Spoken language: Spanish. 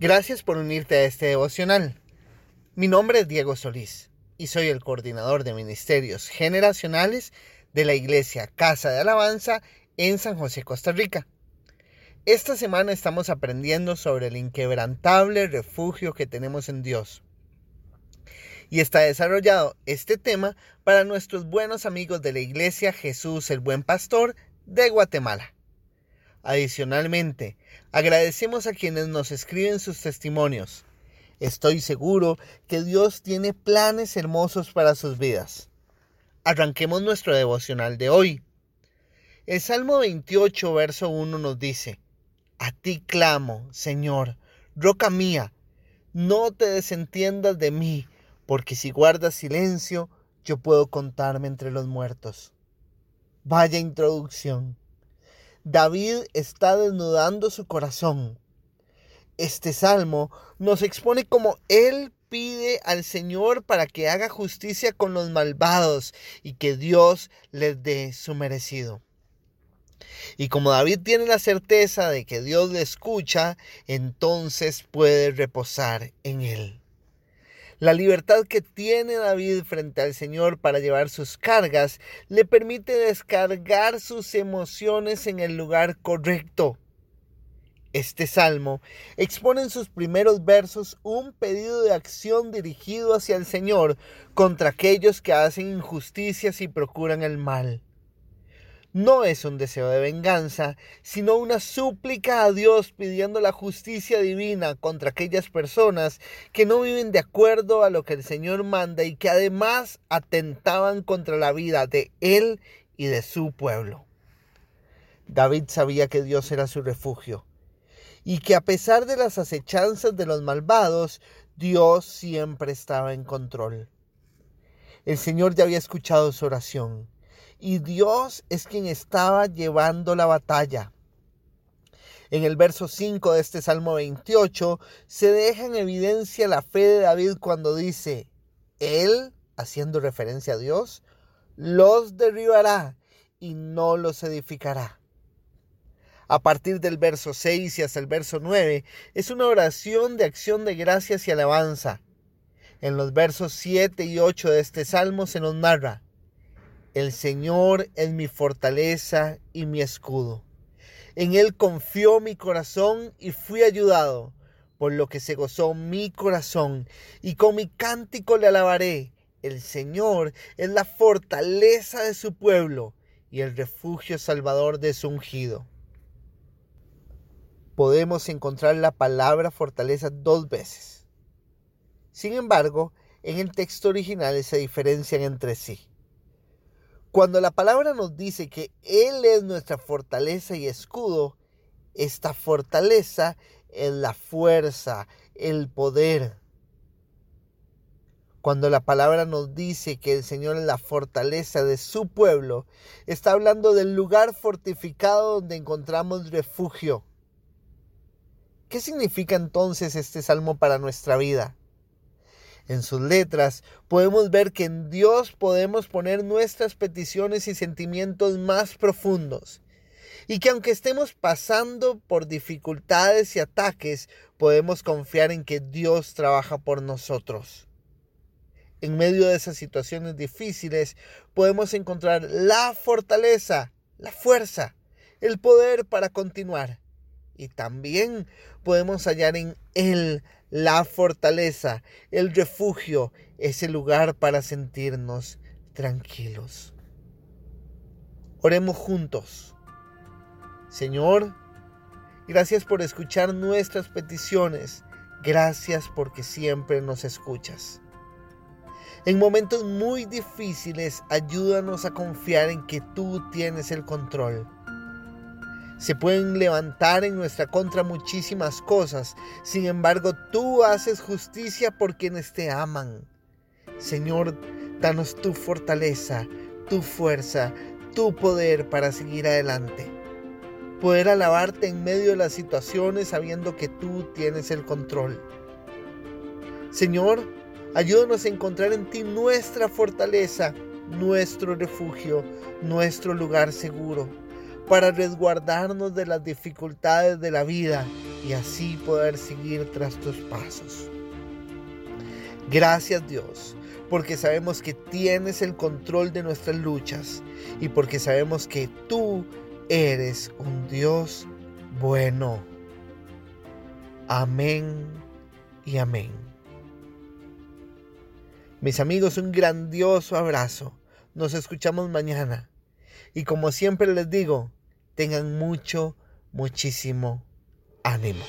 Gracias por unirte a este devocional. Mi nombre es Diego Solís y soy el coordinador de ministerios generacionales de la Iglesia Casa de Alabanza en San José, Costa Rica. Esta semana estamos aprendiendo sobre el inquebrantable refugio que tenemos en Dios. Y está desarrollado este tema para nuestros buenos amigos de la Iglesia Jesús el Buen Pastor de Guatemala. Adicionalmente, agradecemos a quienes nos escriben sus testimonios. Estoy seguro que Dios tiene planes hermosos para sus vidas. Arranquemos nuestro devocional de hoy. El Salmo 28, verso 1 nos dice, A ti clamo, Señor, roca mía, no te desentiendas de mí, porque si guardas silencio, yo puedo contarme entre los muertos. Vaya introducción. David está desnudando su corazón. Este salmo nos expone cómo él pide al Señor para que haga justicia con los malvados y que Dios les dé su merecido. Y como David tiene la certeza de que Dios le escucha, entonces puede reposar en él. La libertad que tiene David frente al Señor para llevar sus cargas le permite descargar sus emociones en el lugar correcto. Este salmo expone en sus primeros versos un pedido de acción dirigido hacia el Señor contra aquellos que hacen injusticias y procuran el mal no es un deseo de venganza, sino una súplica a Dios pidiendo la justicia divina contra aquellas personas que no viven de acuerdo a lo que el Señor manda y que además atentaban contra la vida de Él y de su pueblo. David sabía que Dios era su refugio y que a pesar de las acechanzas de los malvados, Dios siempre estaba en control. El Señor ya había escuchado su oración y Dios es quien estaba llevando la batalla. En el verso 5 de este Salmo 28 se deja en evidencia la fe de David cuando dice, Él, haciendo referencia a Dios, los derribará y no los edificará. A partir del verso 6 y hasta el verso 9 es una oración de acción de gracias y alabanza. En los versos 7 y 8 de este salmo se nos narra, el Señor es mi fortaleza y mi escudo. En Él confió mi corazón y fui ayudado, por lo que se gozó mi corazón, y con mi cántico le alabaré. El Señor es la fortaleza de su pueblo y el refugio salvador de su ungido. Podemos encontrar la palabra fortaleza dos veces. Sin embargo, en el texto original se diferencian entre sí. Cuando la palabra nos dice que Él es nuestra fortaleza y escudo, esta fortaleza es la fuerza, el poder. Cuando la palabra nos dice que el Señor es la fortaleza de su pueblo, está hablando del lugar fortificado donde encontramos refugio. ¿Qué significa entonces este salmo para nuestra vida? En sus letras, podemos ver que en Dios podemos poner nuestras peticiones y sentimientos más profundos. Y que aunque estemos pasando por dificultades y ataques, podemos confiar en que Dios trabaja por nosotros. En medio de esas situaciones difíciles podemos encontrar la fortaleza, la fuerza, el poder para continuar. Y también podemos hallar en Él la fortaleza, el refugio, ese lugar para sentirnos tranquilos. Oremos juntos. Señor, gracias por escuchar nuestras peticiones. Gracias porque siempre nos escuchas. En momentos muy difíciles, ayúdanos a confiar en que tú tienes el control se pueden levantar en nuestra contra muchísimas cosas. Sin embargo, tú haces justicia por quienes te aman. Señor, danos tu fortaleza, tu fuerza, tu poder para seguir adelante. Poder alabarte en medio de las situaciones sabiendo que tú tienes el control. Señor, ayúdanos a encontrar en ti nuestra fortaleza, nuestro refugio, nuestro lugar seguro para resguardarnos de las dificultades de la vida y así poder seguir tras tus pasos. Gracias Dios, porque sabemos que tienes el control de nuestras luchas y porque sabemos que tú eres un Dios bueno. Amén y amén. Mis amigos, un grandioso abrazo. Nos escuchamos mañana. Y como siempre les digo, tengan mucho, muchísimo ánimo.